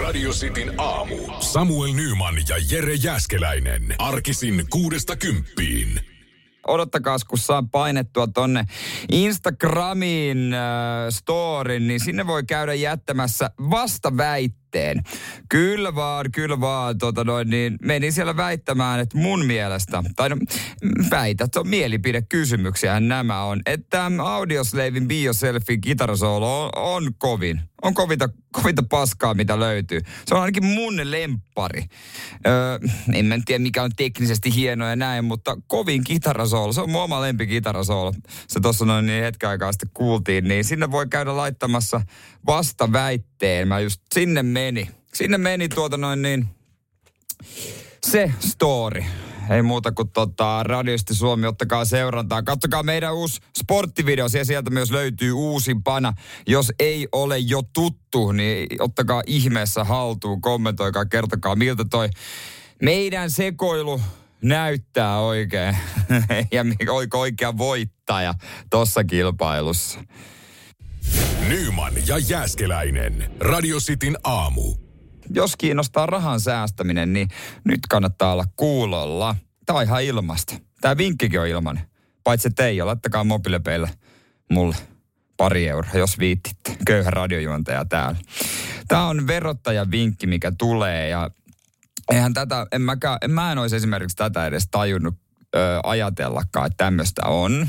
Radio Cityn aamu. Samuel Nyman ja Jere Jäskeläinen. Arkisin kuudesta kymppiin. odottakaa, kun saa painettua tonne Instagramiin äh, storin, niin sinne voi käydä jättämässä vasta väitteen. Kyllä vaan, kyllä vaan, tota noin, niin menin siellä väittämään, että mun mielestä, tai no, väität, on mielipidekysymyksiä nämä on, että Audioslavin bioselfie kitarasoolo on, on kovin. On kovinta, kovinta paskaa, mitä löytyy. Se on ainakin mun lempari. Öö, en mä tiedä, mikä on teknisesti hieno ja näin, mutta kovin kitarasoolo. Se on mun oma lempikitarasoolo. Se tuossa noin niin hetken aikaa sitten kuultiin. Niin sinne voi käydä laittamassa vasta väitteen. Mä just sinne meni. Sinne meni tuota noin niin se story. Ei muuta kuin tota, Radiosti Suomi, ottakaa seurantaa. Kattokaa meidän uusi sporttivideo, siellä sieltä myös löytyy uusimpana. Jos ei ole jo tuttu, niin ottakaa ihmeessä haltuun, kommentoikaa, kertokaa miltä toi meidän sekoilu näyttää oikein. ja oiko oikea voittaja tuossa kilpailussa. Nyman ja Jääskeläinen. Radio Cityn aamu. Jos kiinnostaa rahan säästäminen, niin nyt kannattaa olla kuulolla. Tämä on ihan ilmasta. Tämä vinkkikin on ilmanen. Paitsi teidän, laittakaa mobiilepeillä mulle pari euroa, jos viittitte. Köyhä radiojuontaja täällä. Tämä on verottajan vinkki, mikä tulee ja eihän tätä, en, mäkään, en mä en olisi esimerkiksi tätä edes tajunnut ö, ajatellakaan, että tämmöistä on.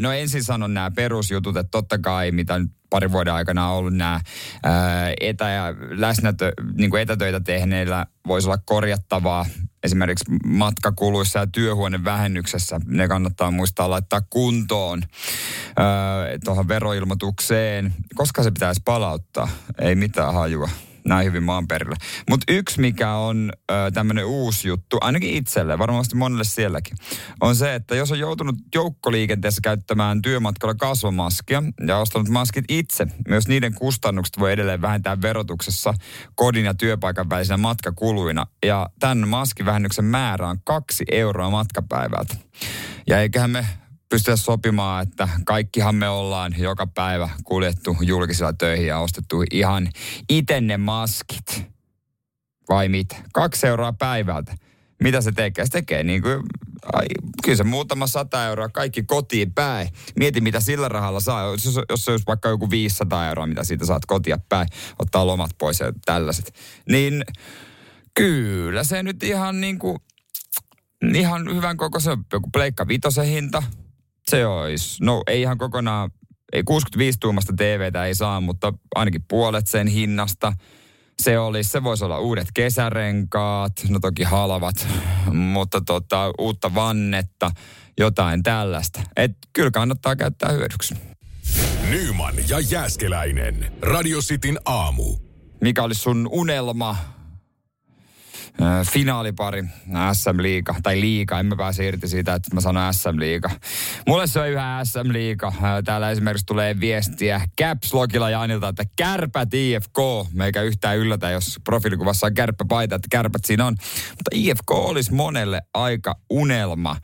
No ensin sanon nämä perusjutut, että totta kai mitä nyt parin vuoden aikana ollut nämä ää, etä- ja läsnätö, niin kuin etätöitä tehneillä voisi olla korjattavaa esimerkiksi matkakuluissa ja työhuonevähennyksessä. Ne kannattaa muistaa laittaa kuntoon tuohon veroilmoitukseen. Koska se pitäisi palauttaa? Ei mitään hajua näin hyvin maan perillä. Mutta yksi, mikä on tämmöinen uusi juttu, ainakin itselle, varmasti monelle sielläkin, on se, että jos on joutunut joukkoliikenteessä käyttämään työmatkalla kasvomaskia ja ostanut maskit itse, myös niiden kustannukset voi edelleen vähentää verotuksessa kodin ja työpaikan välisenä matkakuluina. Ja tämän maskivähennyksen määrä on kaksi euroa matkapäivältä. Ja eiköhän me pystyä sopimaan, että kaikkihan me ollaan joka päivä kuljettu julkisilla töihin ja ostettu ihan itenne maskit. Vai mitä? Kaksi euroa päivältä. Mitä se tekee? Se tekee niin kuin, ai, kyllä se muutama sata euroa kaikki kotiin päin. Mieti, mitä sillä rahalla saa. Jos, jos se olisi vaikka joku 500 euroa, mitä siitä saat kotia päin, ottaa lomat pois ja tällaiset. Niin kyllä se nyt ihan niin kuin, ihan hyvän koko se joku pleikka vitosen hinta, se olisi, no ei ihan kokonaan, ei 65 tuumasta TVtä ei saa, mutta ainakin puolet sen hinnasta. Se olisi, se voisi olla uudet kesärenkaat, no toki halvat, mutta tota, uutta vannetta, jotain tällaista. Et kyllä kannattaa käyttää hyödyksi. Nyman ja Jääskeläinen. Radio Cityn aamu. Mikä olisi sun unelma finaalipari, SM Liiga, tai Liiga, en mä pääse irti siitä, että mä sanon SM Liiga. Mulle se on yhä SM Liiga. Täällä esimerkiksi tulee viestiä Caps Logilla Janilta, että kärpät IFK. Meikä yhtään yllätä, jos profiilikuvassa on kärppäpaita, että kärpät siinä on. Mutta IFK olisi monelle aika unelma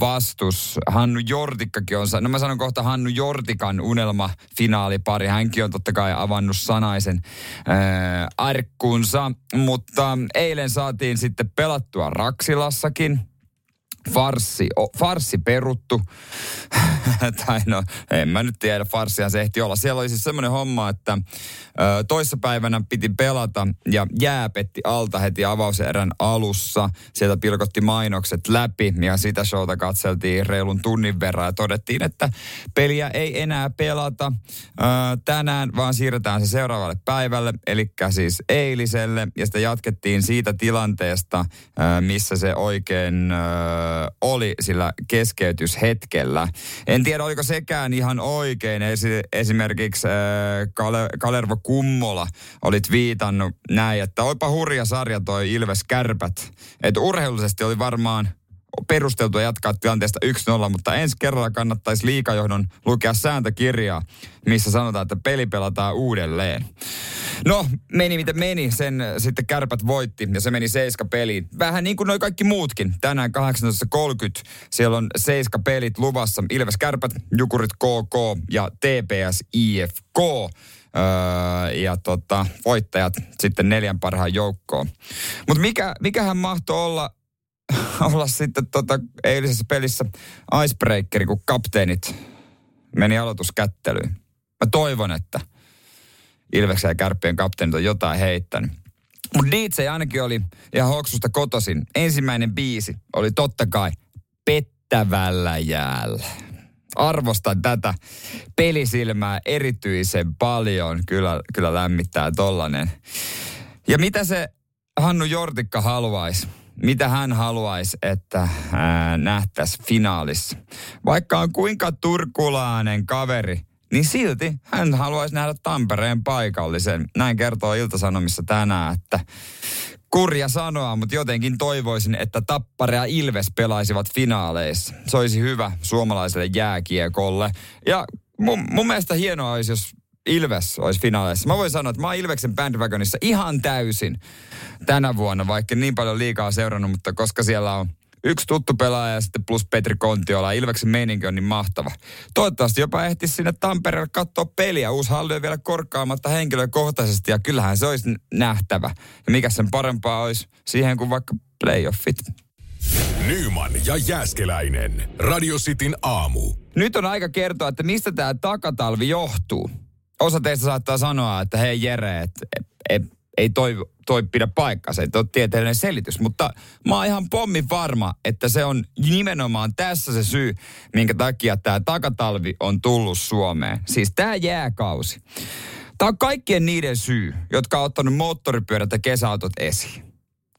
vastus. Hannu Jortikkakin on, no mä sanon kohta Hannu Jortikan unelma finaalipari. Hänkin on totta kai avannut sanaisen ää, arkkuunsa, mutta eilen saatiin sitten pelattua Raksilassakin farssi, o, farssi peruttu. tai no, en mä nyt tiedä, farsia se ehti olla. Siellä oli siis semmoinen homma, että ö, toissapäivänä piti pelata ja jääpetti alta heti avauserän alussa. Sieltä pilkotti mainokset läpi ja sitä showta katseltiin reilun tunnin verran ja todettiin, että peliä ei enää pelata ö, tänään, vaan siirretään se seuraavalle päivälle, eli siis eiliselle. Ja sitä jatkettiin siitä tilanteesta, ö, missä se oikein ö, oli sillä keskeytyshetkellä. En tiedä, oliko sekään ihan oikein. Esimerkiksi äh, Kalervo Kummola olit viitannut näin, että oipa hurja sarja toi Ilves Kärpät. Että urheilullisesti oli varmaan perusteltua jatkaa tilanteesta 1-0, mutta ensi kerralla kannattaisi liikajohdon lukea sääntökirjaa, missä sanotaan, että peli pelataan uudelleen. No, meni miten meni, sen sitten kärpät voitti ja se meni seiska peliin. Vähän niin kuin noi kaikki muutkin. Tänään 18.30 siellä on seiska pelit luvassa. Ilves Kärpät, Jukurit KK ja TPS IFK. Öö, ja tota, voittajat sitten neljän parhaan joukkoon. Mutta mikä, mikähän mahtoi olla, olla sitten tota eilisessä pelissä icebreakeri, kun kapteenit meni aloituskättelyyn. Mä toivon, että Ilveksen ja Kärppien kapteenit on jotain heittänyt. Mutta DJ ainakin oli ihan Hoksusta kotosin. Ensimmäinen biisi oli totta kai Pettävällä jäällä. Arvostan tätä pelisilmää erityisen paljon. Kyllä, kyllä lämmittää tollanen. Ja mitä se Hannu Jortikka haluaisi? Mitä hän haluaisi, että nähtäisi finaalissa? Vaikka on kuinka turkulainen kaveri, niin silti hän haluaisi nähdä Tampereen paikallisen. Näin kertoo Iltasanomissa tänään, että kurja sanoa, mutta jotenkin toivoisin, että Tappara ja Ilves pelaisivat finaaleissa. Se olisi hyvä suomalaiselle jääkiekolle. Ja mun, mun mielestä hienoa olisi, jos Ilves olisi finaaleissa. Mä voin sanoa, että mä oon Ilveksen bandwagonissa ihan täysin tänä vuonna, vaikka niin paljon liikaa seurannut, mutta koska siellä on yksi tuttu pelaaja ja sitten plus Petri Kontiola. Ilveksen meininki on niin mahtava. Toivottavasti jopa ehtisi sinne Tampereelle katsoa peliä. Uusi halli on vielä korkkaamatta henkilökohtaisesti ja kyllähän se olisi nähtävä. Ja mikä sen parempaa olisi siihen kuin vaikka playoffit. Nyman ja Jääskeläinen. Radio Cityn aamu. Nyt on aika kertoa, että mistä tämä takatalvi johtuu. Osa teistä saattaa sanoa, että hei Jere, että et, ei toi, toi pidä paikkaa, ei ole tieteellinen selitys. Mutta mä oon ihan pommi varma, että se on nimenomaan tässä se syy, minkä takia tämä takatalvi on tullut Suomeen. Siis tämä jääkausi. Tämä on kaikkien niiden syy, jotka on ottanut moottoripyörät ja kesäautot esiin.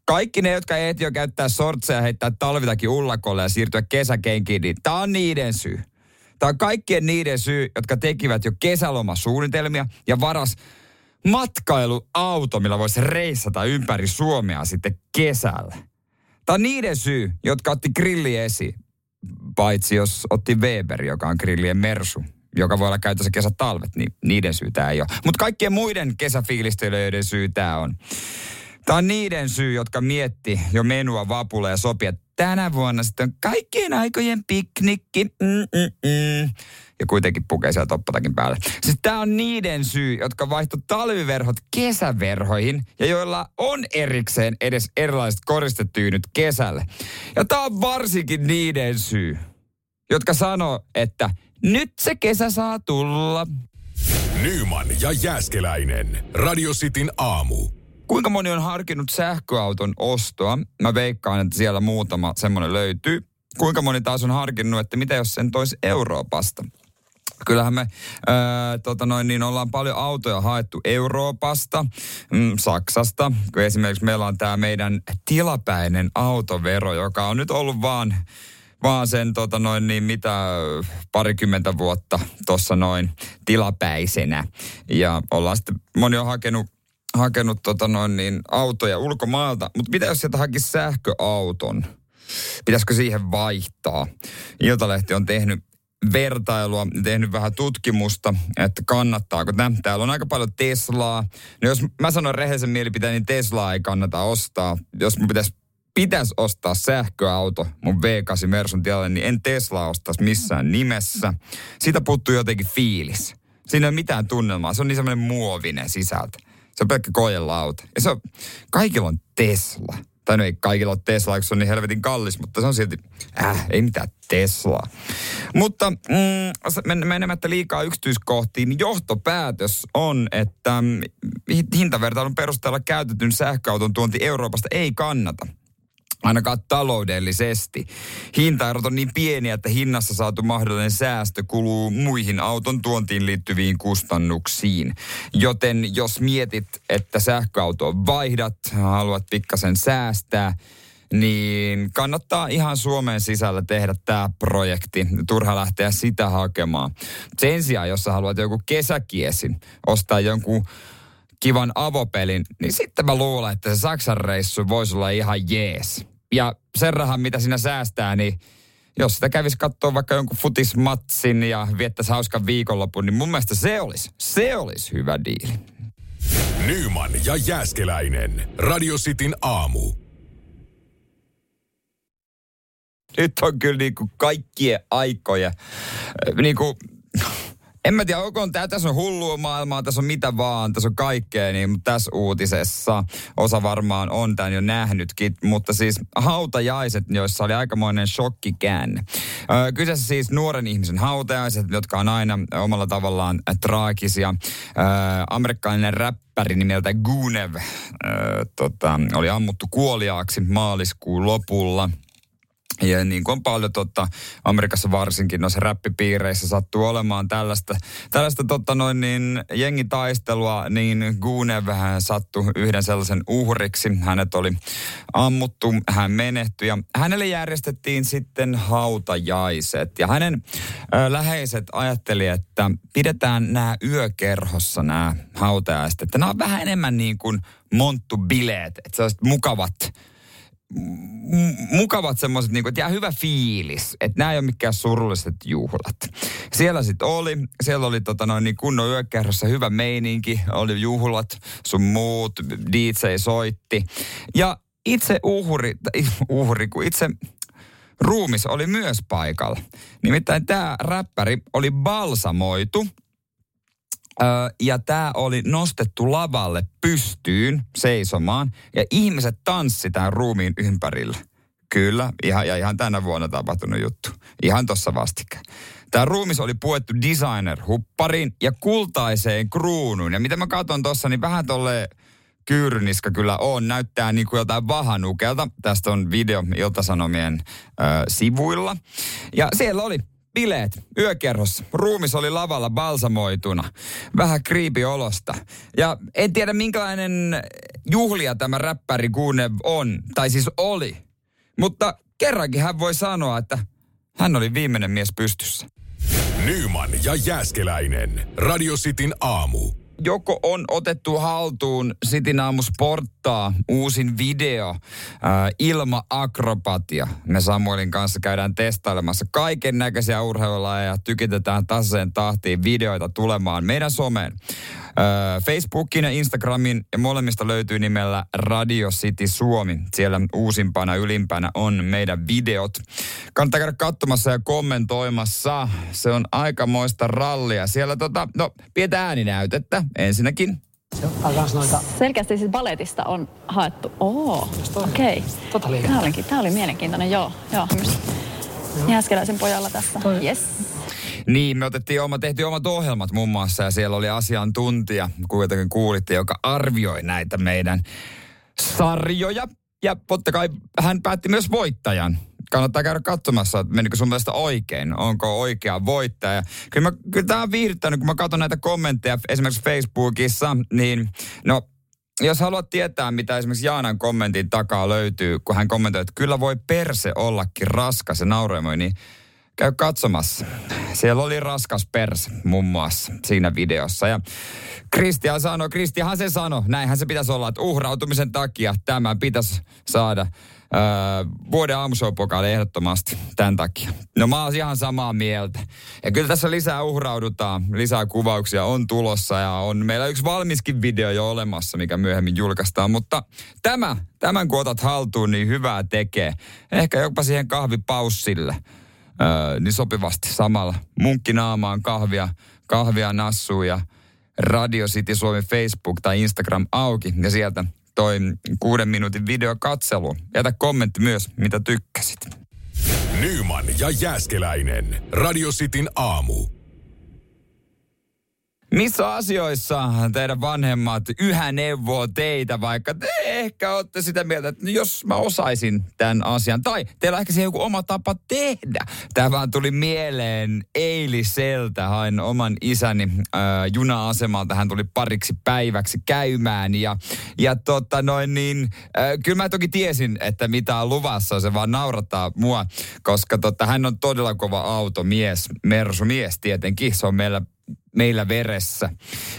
Kaikki ne, jotka ehti jo käyttää sortseja, heittää talvitakin ullakolle ja siirtyä kesäkenkiin, niin tämä on niiden syy. Tämä on kaikkien niiden syy, jotka tekivät jo kesälomasuunnitelmia ja varas matkailuauto, millä voisi reissata ympäri Suomea sitten kesällä. Tämä on niiden syy, jotka otti grilli esiin. Paitsi jos otti Weber, joka on grillien mersu, joka voi olla käytössä kesätalvet, niin niiden syy tämä ei ole. Mutta kaikkien muiden kesäfiilistelijöiden syy tämä on. Tämä on niiden syy, jotka mietti jo menua vapulle ja sopi, että tänä vuonna sitten on kaikkien aikojen piknikki. Mm-mm-mm ja kuitenkin pukee siellä toppatakin päälle. Siis tää on niiden syy, jotka vaihto talviverhot kesäverhoihin ja joilla on erikseen edes erilaiset koristetyynyt kesälle. Ja tää on varsinkin niiden syy, jotka sanoo, että nyt se kesä saa tulla. Nyman ja Jääskeläinen. Radio Cityn aamu. Kuinka moni on harkinnut sähköauton ostoa? Mä veikkaan, että siellä muutama semmoinen löytyy. Kuinka moni taas on harkinnut, että mitä jos sen toisi Euroopasta? Kyllähän me ää, tota noin, niin ollaan paljon autoja haettu Euroopasta, mm, Saksasta. Kun esimerkiksi meillä on tämä meidän tilapäinen autovero, joka on nyt ollut vaan vaan sen tota noin niin mitä parikymmentä vuotta tuossa noin tilapäisenä. Ja ollaan sitten, moni on hakenut, hakenut tota noin niin autoja ulkomailta, mutta mitä jos sieltä hakisi sähköauton? Pitäisikö siihen vaihtaa? Iltalehti on tehnyt vertailua, tehnyt vähän tutkimusta, että kannattaako tämä. Täällä on aika paljon Teslaa. No jos mä sanon rehellisen mielipiteen, niin Teslaa ei kannata ostaa. Jos mun pitäisi pitäisi ostaa sähköauto mun V8 Mersun tilalle, niin en Teslaa ostaisi missään nimessä. Siitä puuttuu jotenkin fiilis. Siinä ei ole mitään tunnelmaa. Se on niin semmoinen muovinen sisältö. Se on pelkkä kojelauta. Ja se on, kaikilla on Tesla tai no ei kaikilla ole Tesla, kun se on niin helvetin kallis, mutta se on silti, äh, ei mitään Teslaa. Mutta mm, menemättä liikaa yksityiskohtiin, niin johtopäätös on, että mm, hintavertailun perusteella käytetyn sähköauton tuonti Euroopasta ei kannata ainakaan taloudellisesti. Hintaerot on niin pieniä, että hinnassa saatu mahdollinen säästö kuluu muihin auton tuontiin liittyviin kustannuksiin. Joten jos mietit, että sähköautoa vaihdat, haluat pikkasen säästää, niin kannattaa ihan Suomen sisällä tehdä tämä projekti. Turha lähteä sitä hakemaan. Sen sijaan, jos sä haluat joku kesäkiesin, ostaa jonkun kivan avopelin, niin sitten mä luulen, että se Saksan reissu voisi olla ihan jees. Ja sen rahan, mitä siinä säästää, niin jos sitä kävisi katsoa vaikka jonkun futismatsin ja viettäisi hauskan viikonlopun, niin mun mielestä se olisi, se olisi hyvä diili. Nyman ja Jääskeläinen. Radio Cityn aamu. Nyt on kyllä niinku kaikkien aikojen, niinku En mä tiedä, onko tää, tässä on hullua maailmaa, tässä on mitä vaan, tässä on kaikkea, niin mutta tässä uutisessa osa varmaan on tämän jo nähnytkin, mutta siis hautajaiset, joissa oli aikamoinen shokkikäänne. Öö, kyseessä siis nuoren ihmisen hautajaiset, jotka on aina omalla tavallaan traagisia. Öö, amerikkalainen räppäri nimeltä Gunev öö, tota, oli ammuttu kuoliaaksi maaliskuun lopulla – ja niin kuin on paljon totta, Amerikassa varsinkin noissa räppipiireissä sattuu olemaan tällaista, tällaista totta noin niin jengitaistelua, niin Gunev sattui yhden sellaisen uhriksi. Hänet oli ammuttu, hän menehtyi ja hänelle järjestettiin sitten hautajaiset. Ja hänen ö, läheiset ajatteli, että pidetään nämä yökerhossa nämä hautajaiset. Että nämä on vähän enemmän niin kuin monttu-bileet, että se mukavat mukavat semmoiset, niin että jää hyvä fiilis, että nämä ei ole mikään surulliset juhlat. Siellä sitten oli, siellä oli tota noin, niin kunnon yökerrossa hyvä meininki, oli juhlat, sun muut, DJ soitti. Ja itse uhri, uhri kun itse ruumis oli myös paikalla. Nimittäin tämä räppäri oli balsamoitu ja tämä oli nostettu lavalle pystyyn seisomaan ja ihmiset tanssi tämän ruumiin ympärillä. Kyllä, ihan, ja ihan tänä vuonna tapahtunut juttu. Ihan tuossa vastikään. Tämä ruumis oli puettu designer-huppariin ja kultaiseen kruunuun. Ja mitä mä katson tuossa, niin vähän tolle kyyryniska kyllä on. Näyttää niin kuin jotain vahanukelta. Tästä on video Iltasanomien ö, sivuilla. Ja siellä oli bileet yökerhossa. Ruumis oli lavalla balsamoituna. Vähän kriipiolosta. Ja en tiedä minkälainen juhlia tämä räppäri Gunev on, tai siis oli. Mutta kerrankin hän voi sanoa, että hän oli viimeinen mies pystyssä. Nyman ja Jääskeläinen. Radio Cityn aamu joko on otettu haltuun Sitin aamu sporttaa uusin video, ää, ilma akrobatia. Me Samuelin kanssa käydään testailemassa kaiken näköisiä urheilulajeja, tykitetään taseen tahtiin videoita tulemaan meidän someen. Facebookin ja Instagramin ja molemmista löytyy nimellä Radio City Suomi. Siellä uusimpana ylimpänä on meidän videot. Kannattaa käydä katsomassa ja kommentoimassa. Se on aikamoista rallia. Siellä tota, no, pidetään ääninäytettä ensinnäkin. Selkeästi siis baletista on haettu. Oo, okei. Okay. Tota Tämä, olikin, tämä oli mielenkiintoinen, joo. joo. Jääskeläisen pojalla tässä. Yes. Niin, me otettiin oma, tehtiin omat ohjelmat muun muassa ja siellä oli asiantuntija, kuitenkin kuulitte, joka arvioi näitä meidän sarjoja. Ja totta kai hän päätti myös voittajan. Kannattaa käydä katsomassa, että menikö sun mielestä oikein, onko oikea voittaja. Kyllä, mä, kyllä tämä on viihdyttänyt, kun mä katson näitä kommentteja esimerkiksi Facebookissa, niin no jos haluat tietää, mitä esimerkiksi Jaanan kommentin takaa löytyy, kun hän kommentoi, että kyllä voi perse ollakin raskas ja naureemoi, niin käy katsomassa. Siellä oli raskas pers muun muassa siinä videossa. Ja Kristian sanoi, Kristianhan se sanoi, näinhän se pitäisi olla, että uhrautumisen takia tämä pitäisi saada öö, vuoden aamushowpokaali ehdottomasti tämän takia. No mä oon ihan samaa mieltä. Ja kyllä tässä lisää uhraudutaan, lisää kuvauksia on tulossa ja on meillä yksi valmiskin video jo olemassa, mikä myöhemmin julkaistaan. Mutta tämä, tämän kun otat haltuun, niin hyvää tekee. Ehkä jopa siihen kahvipaussille niin sopivasti samalla. Munkki naamaan kahvia, kahvia nassuu ja Radio City Suomi Facebook tai Instagram auki ja sieltä toi kuuden minuutin video katselu. Jätä kommentti myös, mitä tykkäsit. Nyman ja Jääskeläinen. Radio Cityn aamu. Missä asioissa teidän vanhemmat yhä neuvoo teitä, vaikka te ehkä olette sitä mieltä, että jos mä osaisin tämän asian, tai teillä on ehkä siihen joku oma tapa tehdä. Tämä vaan tuli mieleen eiliseltä, hain oman isäni äh, juna-asemalta, hän tuli pariksi päiväksi käymään, ja, ja tota noin niin, äh, kyllä mä toki tiesin, että mitä on luvassa, se vaan naurattaa mua, koska tota, hän on todella kova automies, Mersu-mies tietenkin, se on meillä meillä veressä.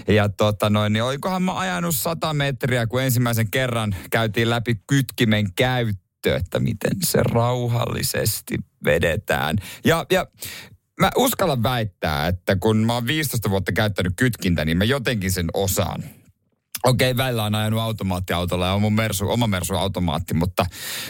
Ja tota noin, niin oikohan mä ajanut sata metriä, kun ensimmäisen kerran käytiin läpi kytkimen käyttö, että miten se rauhallisesti vedetään. Ja, ja mä uskallan väittää, että kun mä oon 15 vuotta käyttänyt kytkintä, niin mä jotenkin sen osaan. Okei, okay, välillä on ajanut automaattiautolla ja on mun mersu, oma mersu automaatti, mutta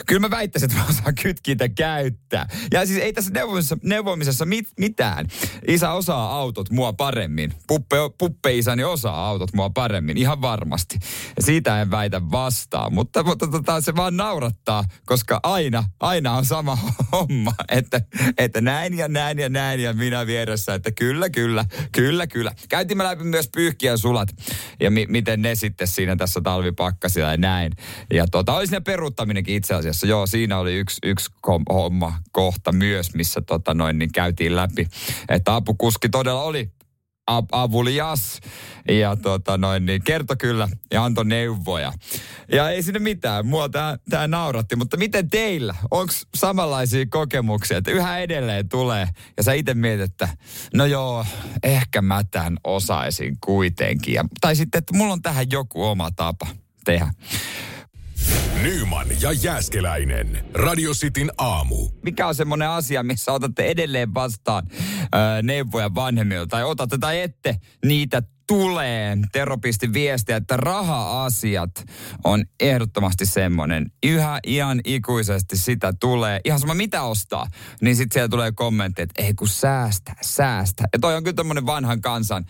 kyllä mä väittäisin, että mä osaan kytkintä käyttää. Ja siis ei tässä neuvomisessa, neuvomisessa mit, mitään. Isä osaa autot mua paremmin. Puppe, puppe isäni osaa autot mua paremmin, ihan varmasti. Ja siitä en väitä vastaan, mutta, mutta tota, se vaan naurattaa, koska aina, aina on sama homma, että, että näin ja näin ja näin ja minä vieressä, että kyllä, kyllä, kyllä, kyllä. Käytimme läpi myös pyyhkiä sulat ja mi, miten ne sitten siinä tässä talvipakkasia ja näin. Ja tota, oli siinä peruuttaminenkin itse asiassa. Joo, siinä oli yksi, yksi homma kohta myös, missä tota noin, niin käytiin läpi. Että apukuski todella oli avulias ja tota noin, niin kertoi kyllä ja antoi neuvoja. Ja ei sinne mitään, mua tää, tää nauratti, mutta miten teillä? Onko samanlaisia kokemuksia, että yhä edelleen tulee ja sä itse mietit, että no joo, ehkä mä tämän osaisin kuitenkin. Ja, tai sitten, että mulla on tähän joku oma tapa tehdä. Nyman ja Jääskeläinen. Radio Cityn aamu. Mikä on semmoinen asia, missä otatte edelleen vastaan ö, neuvoja vanhemmilta? Tai otatte tai ette niitä tulee. Tero pisti viestiä, että raha-asiat on ehdottomasti semmoinen. Yhä ihan ikuisesti sitä tulee. Ihan sama mitä ostaa, niin sitten siellä tulee kommentti, että ei kun säästä, säästä. Ja toi on kyllä tämmöinen vanhan kansan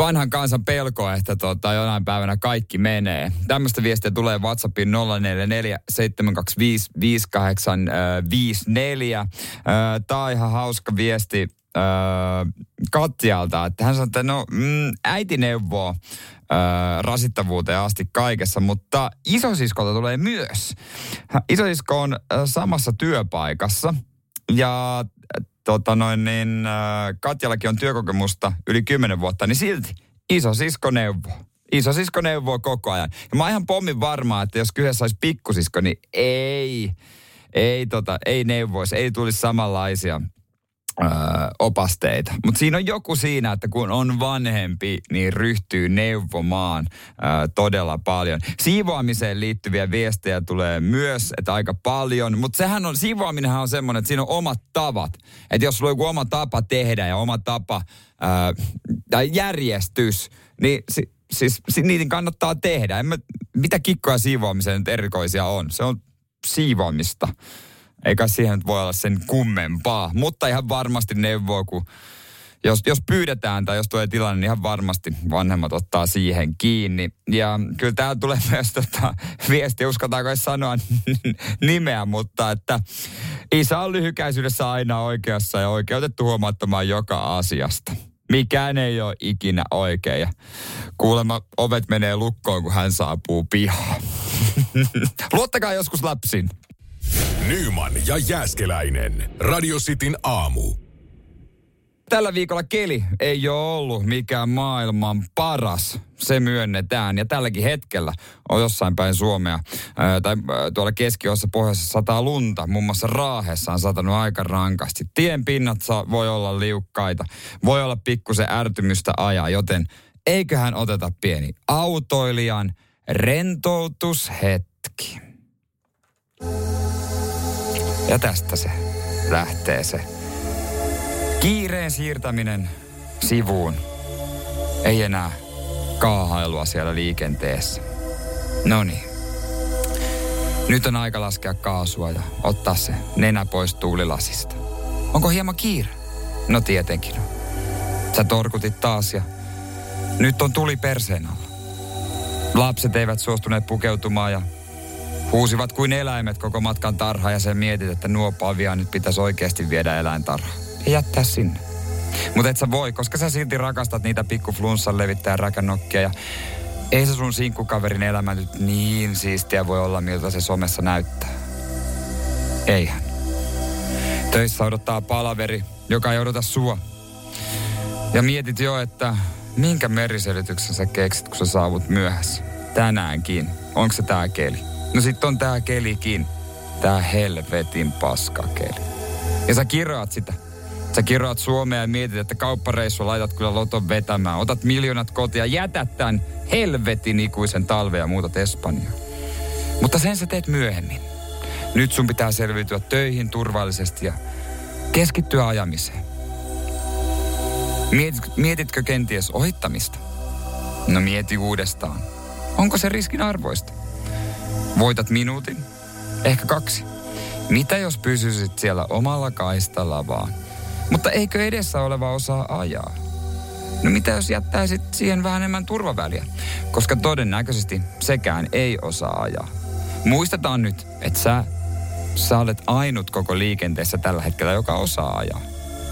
vanhan kansan pelko, että tota, jonain päivänä kaikki menee. Tämmöistä viestiä tulee WhatsAppiin 044 725 5854. Tämä on ihan hauska viesti äh, Katjalta, että hän sanoi, että no mm, äiti neuvoo äh, rasittavuuteen asti kaikessa, mutta isosiskolta tulee myös. Isosisko on äh, samassa työpaikassa ja tota noin niin, äh, Katjallakin on työkokemusta yli 10 vuotta, niin silti iso sisko neuvoo. Iso sisko neuvoo koko ajan. Ja mä oon ihan pommin varma, että jos kyseessä olisi pikkusisko, niin ei, ei, tota, ei neuvoisi, ei tulisi samanlaisia ö, opasteita. Mutta siinä on joku siinä, että kun on vanhempi, niin ryhtyy neuvomaan ö, todella paljon. Siivoamiseen liittyviä viestejä tulee myös, että aika paljon. Mutta sehän on, siivoaminenhan on semmoinen, että siinä on omat tavat. Että jos sulla on joku oma tapa tehdä ja oma tapa ö, tai järjestys, niin si, siis si, niitä kannattaa tehdä. En mä, mitä kikkoja siivoamiseen nyt erikoisia on? Se on siivoamista. Eikä siihen voi olla sen kummempaa. Mutta ihan varmasti neuvoo, kun jos, jos pyydetään tai jos tulee tilanne, niin ihan varmasti vanhemmat ottaa siihen kiinni. Ja kyllä täällä tulee myös tota, viesti, uskotaanko edes sanoa nimeä, mutta että isä on lyhykäisyydessä aina oikeassa ja oikeutettu huomattamaan joka asiasta. Mikään ei ole ikinä oikein. Kuulemma ovet menee lukkoon, kun hän saapuu pihaan. Luottakaa joskus lapsiin. Nyman ja Jääskeläinen. Radio Cityn aamu. Tällä viikolla keli ei ole ollut mikään maailman paras. Se myönnetään. Ja tälläkin hetkellä on jossain päin Suomea ää, tai ää, tuolla keskiossa pohjoisessa sataa lunta. Muun muassa Raahessa on satanut aika rankasti. Tien pinnat saa, voi olla liukkaita. Voi olla pikkusen ärtymystä ajaa, joten eiköhän oteta pieni autoilijan rentoutushetki. Ja tästä se lähtee se kiireen siirtäminen sivuun. Ei enää kaahailua siellä liikenteessä. No niin. Nyt on aika laskea kaasua ja ottaa se nenä pois tuulilasista. Onko hieman kiire? No tietenkin. Sä torkutit taas ja nyt on tuli perseen alla. Lapset eivät suostuneet pukeutumaan ja Huusivat kuin eläimet koko matkan tarha ja sen mietit, että nuo pavia nyt pitäisi oikeasti viedä eläintarha. Ja jättää sinne. Mutta et sä voi, koska sä silti rakastat niitä pikku flunssan levittää räkänokkia ja ei se sun sinkkukaverin elämä nyt niin siistiä voi olla, miltä se somessa näyttää. Eihän. Töissä odottaa palaveri, joka ei odota sua. Ja mietit jo, että minkä meriselityksen sä keksit, kun sä saavut myöhässä. Tänäänkin. Onko se tää keli? No sit on tää kelikin. Tää helvetin paskakeli. Ja sä kiroat sitä. Sä kiroat Suomea ja mietit, että kauppareissu laitat kyllä loton vetämään. Otat miljoonat kotia, jätät tämän helvetin ikuisen talve ja muutat Espanjaa. Mutta sen sä teet myöhemmin. Nyt sun pitää selviytyä töihin turvallisesti ja keskittyä ajamiseen. Mietit, mietitkö kenties ohittamista? No mieti uudestaan. Onko se riskin arvoista? Voitat minuutin, ehkä kaksi. Mitä jos pysyisit siellä omalla kaistalla vaan? Mutta eikö edessä oleva osaa ajaa? No mitä jos jättäisit siihen vähän enemmän turvaväliä? Koska todennäköisesti sekään ei osaa ajaa. Muistetaan nyt, että sä, sä olet ainut koko liikenteessä tällä hetkellä, joka osaa ajaa.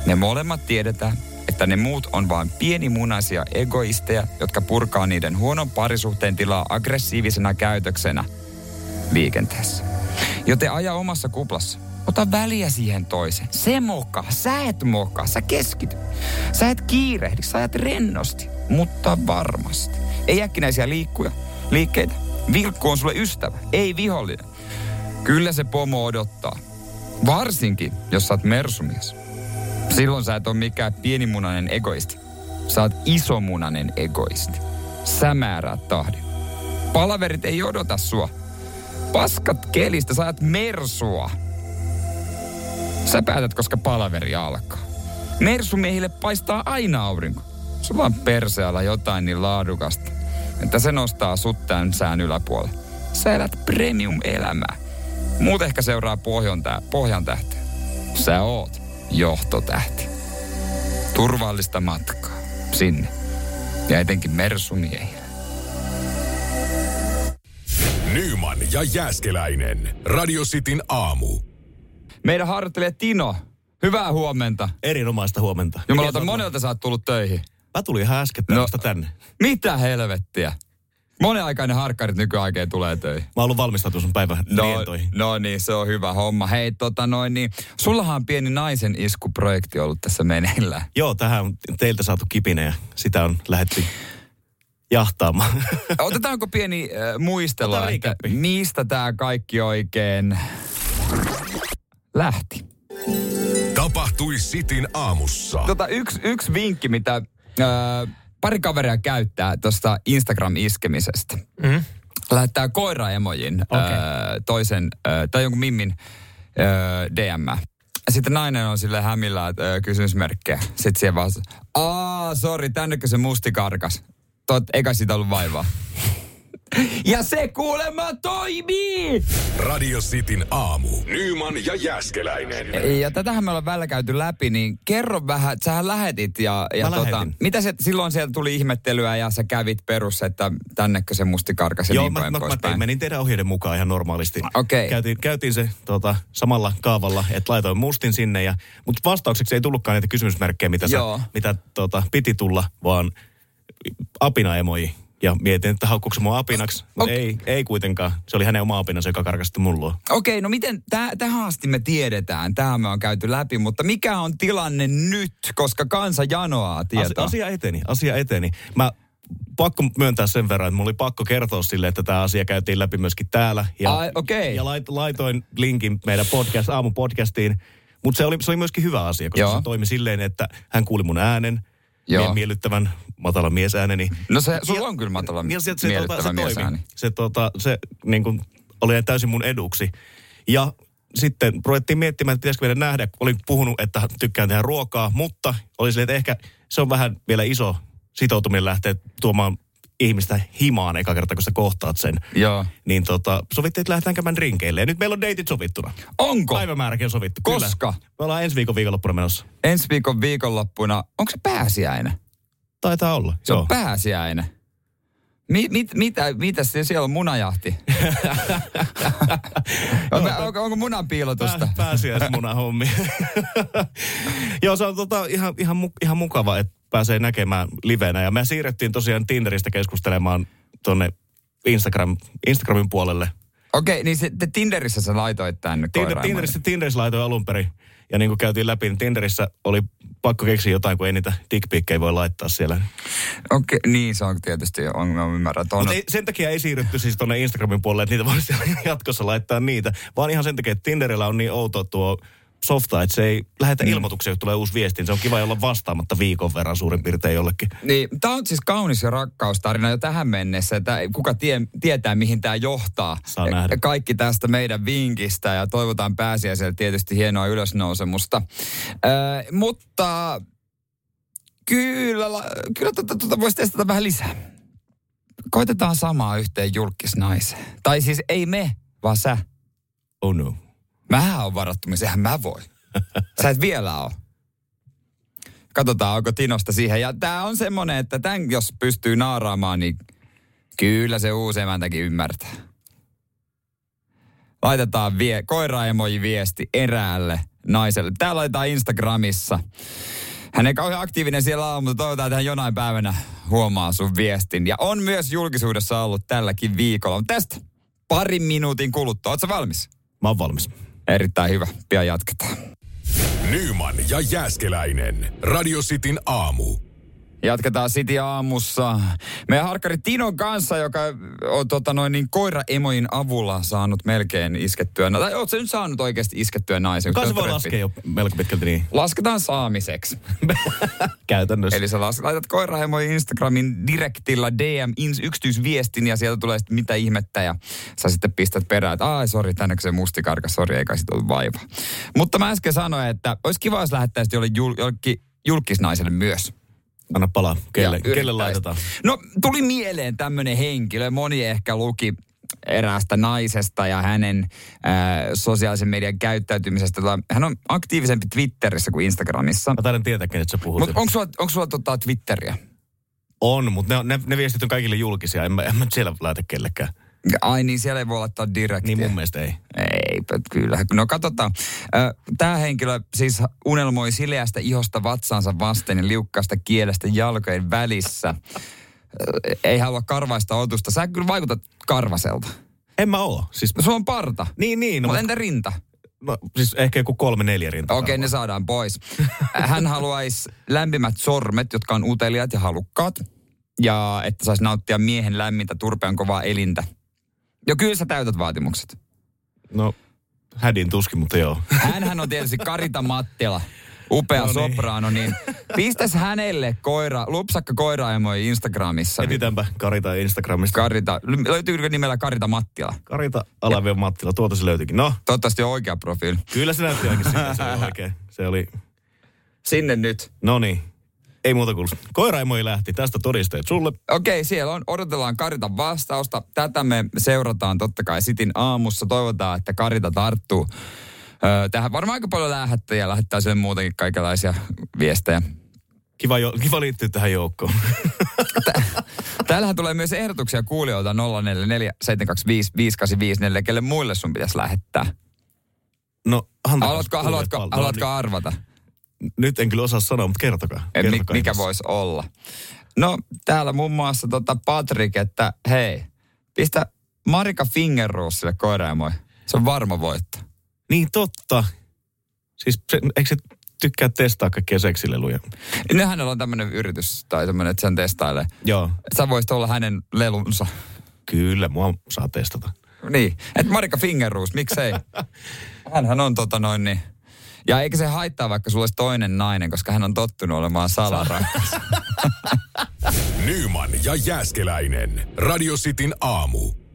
Ne molemmat tiedetään, että ne muut on vain pienimunaisia egoisteja, jotka purkaa niiden huonon parisuhteen tilaa aggressiivisena käytöksenä liikenteessä. Joten aja omassa kuplassa. Ota väliä siihen toiseen. Se moka. Sä et moka. Sä keskity. Sä et kiirehdi. Sä ajat rennosti. Mutta varmasti. Ei äkkinäisiä liikkuja, liikkeitä. Vilkku on sulle ystävä, ei vihollinen. Kyllä se pomo odottaa. Varsinkin, jos sä oot mersumies. Silloin sä et ole mikään pienimunainen egoisti. Sä oot isomunainen egoisti. Sä määräät tahdin. Palaverit ei odota sua. Paskat kelistä, sä ajat mersua. Sä päätät, koska palaveri alkaa. Mersumiehille paistaa aina aurinko. Sulla on persealla jotain niin laadukasta, että se nostaa sut tämän sään yläpuolelle. Sä elät premium-elämää. Muut ehkä seuraa pohjan, tä- pohjan tähtiä. Sä oot johtotähti. Turvallista matkaa sinne. Ja etenkin mersumiehille. Nyman ja Jääskeläinen. Radio Cityn aamu. Meidän harjoittelija Tino, hyvää huomenta. Erinomaista huomenta. Jumalauta, monelta sä oot tullut töihin. Mä tulin ihan äskettäin No. tänne. Mitä helvettiä? Monenaikainen harkkarit nykyaikeen tulee töihin. Mä oon ollut valmistautunut sun päivän lientoihin. no niin, se on hyvä homma. Hei, tota noin niin, sullahan on pieni naisen iskuprojekti ollut tässä meneillään. Joo, tähän on teiltä saatu kipinä ja sitä on lähetty jahtaamaan. Otetaanko pieni äh, muistelu, Ota että mistä tämä kaikki oikein lähti? Tapahtui Cityn aamussa. Tota, yksi, yksi vinkki, mitä äh, pari kaveria käyttää tuosta Instagram-iskemisestä. Mm. Lähettää koiraemojin Okei. äh, toisen, äh, tai jonkun mimmin äh, DM. Sitten nainen on sille hämillä, että äh, kysymysmerkkejä. Sitten siihen vaan, aa, sori, tännekö se musti karkas? Tot, eikä siitä ollut vaivaa. ja se kuulemma toimii! Radio Cityn aamu. Nyman ja Jääskeläinen. Ja tätähän me ollaan välillä käyty läpi, niin kerro vähän, että sähän lähetit ja, ja Mä tota, lähetin. mitä se, silloin sieltä tuli ihmettelyä ja sä kävit perussa, että tännekö se musti karkas ja Joo, niin mä, mä, mä tein, menin teidän ohjeiden mukaan ihan normaalisti. Okei. Käytiin, käytiin se tota, samalla kaavalla, että laitoin mustin sinne. Ja, mutta vastaukseksi ei tullutkaan niitä kysymysmerkkejä, mitä, sä, mitä tota, piti tulla, vaan apina-emoji. Ja mietin, että haukkuuko se mua apinaksi, mutta Okei. ei, ei kuitenkaan. Se oli hänen oma apinansa, joka karkasti mun luo. Okei, no miten, täh, tähän asti me tiedetään, tähän me on käyty läpi, mutta mikä on tilanne nyt, koska kansa janoaa tietoa? asia eteni, asia eteni. Mä pakko myöntää sen verran, että mulla oli pakko kertoa sille, että tämä asia käytiin läpi myöskin täällä. Ja, Ai, okei. ja lait, laitoin linkin meidän podcast, aamupodcastiin. Mutta se oli, se oli myöskin hyvä asia, koska Joo. se toimi silleen, että hän kuuli mun äänen, Joo. Miellyttävän matalan miesääneni. No se, sulla on kyllä matala ja se, se, miellyttävä tota, se miesääni. toimi. Se, tota, se niin kuin, oli täysin mun eduksi. Ja sitten ruvettiin miettimään, että pitäisikö meidän nähdä. Olin puhunut, että tykkään tehdä ruokaa, mutta oli silleen, että ehkä se on vähän vielä iso sitoutuminen lähteä tuomaan ihmistä himaan eka kerta, kun sä kohtaat sen. Joo. Niin tota, sovittiin, että lähdetään käymään rinkeille. Ja nyt meillä on deitit sovittuna. Onko? Päivämääräkin on sovittu. Koska? Kyllä. Me ollaan ensi viikon viikonloppuna menossa. Ensi viikon viikonloppuna, onko se pääsiäinen? Taitaa olla. Se Joo. on pääsiäinen. Mi, mit, mitä, mitä siellä on munajahti? onko, onko, onko munan piilotusta? Pää, pääsiäismunan hommi. Joo, se on tota, ihan, ihan, ihan mukava, että pääsee näkemään livenä. Ja me siirrettiin tosiaan Tinderistä keskustelemaan tonne Instagram, Instagramin puolelle. Okei, niin se, te Tinderissä sä laitoit tänne Tinder. Tinderissä, Tinderissä laitoin alun perin. Ja niin kuin käytiin läpi, niin Tinderissä oli pakko keksiä jotain, kun ei niitä dickpikkejä voi laittaa siellä. Okei, niin se on tietysti, on, mä ymmärrän. On, Mutta ei, sen takia ei siirrytty siis tuonne Instagramin puolelle, että niitä voi siellä jatkossa laittaa niitä. Vaan ihan sen takia, että Tinderillä on niin outo tuo softa, että se ei lähetä mm. ilmoituksia, kun tulee uusi viesti. niin Se on kiva olla vastaamatta viikon verran suurin piirtein jollekin. Niin, tämä on siis kaunis ja rakkaustarina jo tähän mennessä, että kuka tie, tietää, mihin tämä johtaa. Saa nähdä. kaikki tästä meidän vinkistä ja toivotaan pääsiäiselle tietysti hienoa ylösnousemusta. Ö, mutta kyllä, kyllä tuota, tuota voisi testata vähän lisää. koitetaan samaa yhteen julkisnaiseen. Tai siis ei me, vaan sä. Oh no. Mähän on varattomia, sehän mä voi. Sä et vielä ole. Katsotaan, onko Tinosta siihen. Ja tää on semmonen, että tän jos pystyy naaraamaan, niin kyllä se uusi emäntäkin ymmärtää. Laitetaan vie, koiraemoji viesti eräälle naiselle. Tää laitetaan Instagramissa. Hän ei kauhean aktiivinen siellä ole, mutta toivotaan, että hän jonain päivänä huomaa sun viestin. Ja on myös julkisuudessa ollut tälläkin viikolla. Mutta tästä parin minuutin kuluttua. Oletko valmis? Mä oon valmis. Erittäin hyvä. Pian jatketaan. Nyman ja Jääskeläinen. Radio Cityn aamu. Jatketaan City aamussa. Meidän harkkari Tinon kanssa, joka on tota noin niin koiraemojen avulla saanut melkein iskettyä. Tai ootko nyt saanut oikeasti iskettyä naisen? Kai se voi laskea jo melko pitkälti niin. Lasketaan saamiseksi. Käytännössä. Eli sä laitat koiraemojen Instagramin direktillä DM ins- yksityisviestin ja sieltä tulee sitten mitä ihmettä ja sä sitten pistät perään, että ai sori, tännenkö se mustikarka, sori, ei kai sit ollut vaiva. Mutta mä äsken sanoin, että olisi kiva, jos jolle jul- jollekin julkisnaiselle myös. Anna palaa. Kelle, kelle laitetaan? No tuli mieleen tämmöinen henkilö. Moni ehkä luki eräästä naisesta ja hänen ää, sosiaalisen median käyttäytymisestä. Tota, Hän on aktiivisempi Twitterissä kuin Instagramissa. Mä taidan tietää, kenet sä puhut. Mutta onko sulla, onko sulla tota Twitteriä? On, mutta ne, ne, ne viestit on kaikille julkisia. En mä, en mä siellä laita kellekään. Ai niin, siellä ei voi laittaa direktiä. Niin mun mielestä ei. Eipä, kyllä. No katsotaan. Tämä henkilö siis unelmoi sileästä ihosta vatsansa vasten ja liukkaasta kielestä jalkojen välissä. Ei halua karvaista otusta. Sä kyllä vaikutat karvaselta. En mä oo. Siis, No, sulla on parta. niin, niin. No, mutta entä rinta? no, siis ehkä joku kolme neljä rintaa. Okei, ne saadaan pois. Hän haluaisi lämpimät sormet, jotka on uteliaat ja halukkaat. Ja että saisi nauttia miehen lämmintä turpean kovaa elintä. Jo kyllä sä täytät vaatimukset. No, hädin tuskin, mutta joo. Hänhän on tietysti Karita Mattila, upea No niin. sopraano, niin pistäs hänelle koira, lupsakka koiraemoi Instagramissa. Etitäänpä Karita Instagramista. Karita, löytyykö nimellä Karita Mattila? Karita Alavio Mattila, tuolta se löytyikin. No, Toivottavasti on oikea profiili. kyllä se näytti ainakin siltä, se oli oikein. Se oli, Sinne nyt. no niin. Ei muuta kuin koiraemoi lähti. Tästä todisteet sulle. Okei, siellä on. Odotellaan Karitan vastausta. Tätä me seurataan totta kai Sitin aamussa. Toivotaan, että Karita tarttuu. Öö, tähän varmaan aika paljon lähettäjiä lähettää sen muutenkin kaikenlaisia viestejä. Kiva, jo, kiva liittyä tähän joukkoon. Täällähän tulee myös ehdotuksia kuulijoilta 044 725 5854, kelle muille sun pitäisi lähettää. No, Haluatko, haluatko, haluatko arvata, Nyt, en kyllä osaa sanoa, mutta kertokaa. Kertokaa mikä voisi olla? No, täällä muun muassa tota Patrick, että hei, pistä Marika Fingerroosille koiraemoi. Se on varma voitto. Niin totta. Siis se, eikö se tykkää testaa kaikkia seksileluja? Ne hänellä on tämmöinen yritys tai tämmöinen, että sen testailee. Joo. Sä voisit olla hänen lelunsa. Kyllä, mua saa testata. Niin, että Marika Fingerroos, miksei? Hänhän on tota noin niin. Ja eikä se haittaa, vaikka sulla olisi toinen nainen, koska hän on tottunut olemaan salarakas. Nyman ja Jääskeläinen. Radio Cityn aamu.